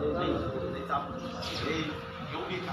你你你走，你有啲假。